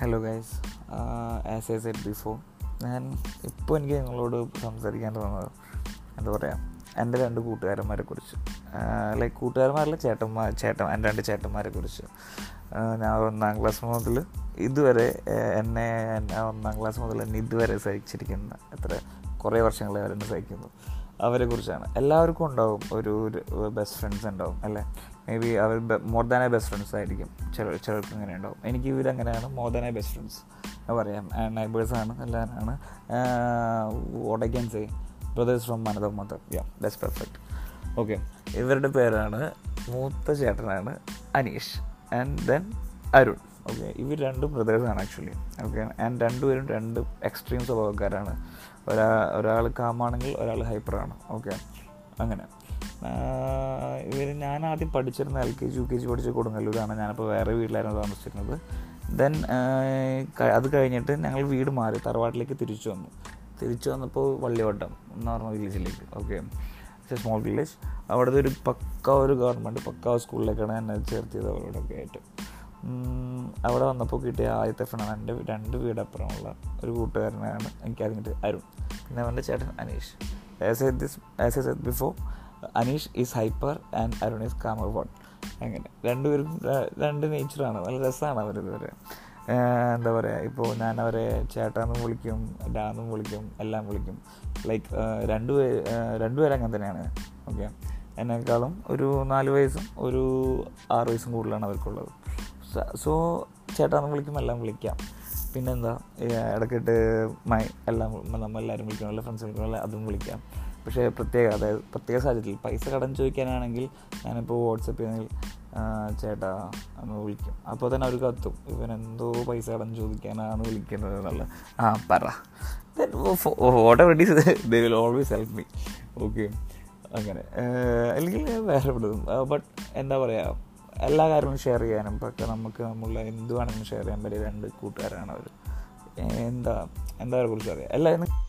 Hello guys as I said before ഞാൻ ഇപ്പോൾ എനിക്ക് നിങ്ങളോട് സംസാരിക്കാൻ തോന്നുന്നത് എന്താ പറയുക എന്റെ രണ്ട് കൂട്ടുകാരന്മാരെ കുറിച്ച്. ലൈക്ക് കൂട്ടുകാരന്മാരിലെ ചേട്ടന്മാർ ചേട്ടൻ എന്റെ രണ്ട് ചേട്ടന്മാരെ കുറിച്ച്. ഞാൻ ഒന്നാം ക്ലാസ് മുതൽ ഇതുവരെ എന്നെ ഒന്നാം ക്ലാസ് മുതൽ എന്നെ ഇതുവരെ സഹിച്ചിരിക്കുന്ന എത്ര കുറേ വർഷങ്ങളെ അവരെന്നെ സഹിക്കുന്നു. അവരെ കുറിച്ചാണ്. എല്ലാവർക്കും ഉണ്ടാവും ഒരു ബെസ്റ്റ് ഫ്രണ്ട്സ് ഉണ്ടാവും അല്ലേ? May be our more than a best friends ആയിരിക്കും. ചില ചിലർക്ക് അങ്ങനെ ഉണ്ടാവും എനിക്ക് ഇവരങ്ങനെയാണ് more than a best friends പറയാം. നൈബേഴ്സാണ് എല്ലാവരാണ് what I can say brothers from another mother yeah that's perfect okay ഇവരുടെ പേരാണ് മൂത്ത ചേട്ടനാണ് Aneesh and then Arun. Okay ഇവർ രണ്ടും ബ്രദേഴ്സാണ് ആക്ച്വലി ഓക്കെ ആൻഡ് രണ്ടുപേരും രണ്ട് എക്സ്ട്രീം സ്വഭാവക്കാരാണ്. ഒരാ ഒരാൾ കാമാണെങ്കിൽ ഒരാൾ ഹൈപ്പറാണ് ഓക്കെ അങ്ങനെ. ഇവർ ഞാൻ ആദ്യം പഠിച്ചിരുന്ന L K G U K G പഠിച്ച കൊടുങ്ങല്ലൂരാണ്. ഞാനിപ്പോൾ വേറെ വീട്ടിലായിരുന്നു താമസിച്ചിരുന്നത്. ദെൻ അത് കഴിഞ്ഞിട്ട് ഞങ്ങൾ വീട് മാറി തറവാട്ടിലേക്ക് തിരിച്ചു വന്നു. തിരിച്ചു വന്നപ്പോൾ വള്ളിവട്ടം എന്ന് പറഞ്ഞ വില്ലേജിലേക്ക് ഓക്കെ സ്മോൾ വില്ലേജ് അവിടെ ഒരു പക്ക ഒരു ഗവൺമെന്റ് പക്ക സ്കൂളിലേക്കാണ് എന്നെ ചേർത്തിയത് അവരോടൊക്കെ ആയിട്ട്. അവിടെ വന്നപ്പോൾ കിട്ടിയ ആദ്യത്തെ ഫ്രണ്ടാണ് എന്റെ രണ്ട് വീടപ്പുറമുള്ള ഒരു കൂട്ടുകാരനാണ് എനിക്ക് അറിഞ്ഞിട്ട് അരുൺ. പിന്നെ അവന്റെ ചേട്ടൻ Aneesh. As I this as I said before Aneesh is hyper and Arun is calmer one അങ്ങനെ രണ്ടുപേരും രണ്ട് നേച്ചറാണ് നല്ല രസമാണ് അവരിതുവരെ എന്താ പറയുക ഇപ്പോൾ ഞാൻ അവരെ ചേട്ടാന്നും വിളിക്കും ഡാന്നും വിളിക്കും എല്ലാം വിളിക്കും. ലൈക്ക് രണ്ടു രണ്ടുപേരും അങ്ങനെ തന്നെയാണ്. ഓക്കെ എന്നെക്കാളും ഒരു നാല് വയസ്സും ഒരു ആറ് വയസ്സും കൂടുതലാണ് അവർക്കുള്ളത്. സോ ചേട്ടാന്നും വിളിക്കും എല്ലാം വിളിക്കാം. പിന്നെന്താ ഇടയ്ക്കിട്ട് മൈ എല്ലാം നമ്മളെല്ലാവരും വിളിക്കണമല്ലോ ഫ്രണ്ട്സ് വിളിക്കണമല്ലോ അതും വിളിക്കാം. പക്ഷേ പ്രത്യേക അതായത് പ്രത്യേക സാഹചര്യത്തിൽ പൈസ കടം ചോദിക്കാനാണെങ്കിൽ ഞാനിപ്പോൾ വാട്സപ്പിൽ ചേട്ടാ എന്ന് വിളിക്കും. അപ്പോൾ തന്നെ അവർ കത്തും. ഇവൻ എന്തോ പൈസ കടം ചോദിക്കാനാണ് വിളിക്കുന്നത് എന്നുള്ള ആ പറ. Whatever it is they will always help me okay അങ്ങനെ. അല്ലെങ്കിൽ വേറെ വിടും ബട്ട് എന്താ പറയുക എല്ലാ കാര്യങ്ങളും ഷെയർ ചെയ്യാനും. ഒക്കെ നമുക്ക് നമ്മളെ എന്ത് വേണമെങ്കിലും ഷെയർ ചെയ്യാൻ പറ്റിയ രണ്ട് കൂട്ടുകാരാണ് അവർ എന്താ എന്താ അവരെ കുറിച്ച് അറിയാം? എല്ലാവരും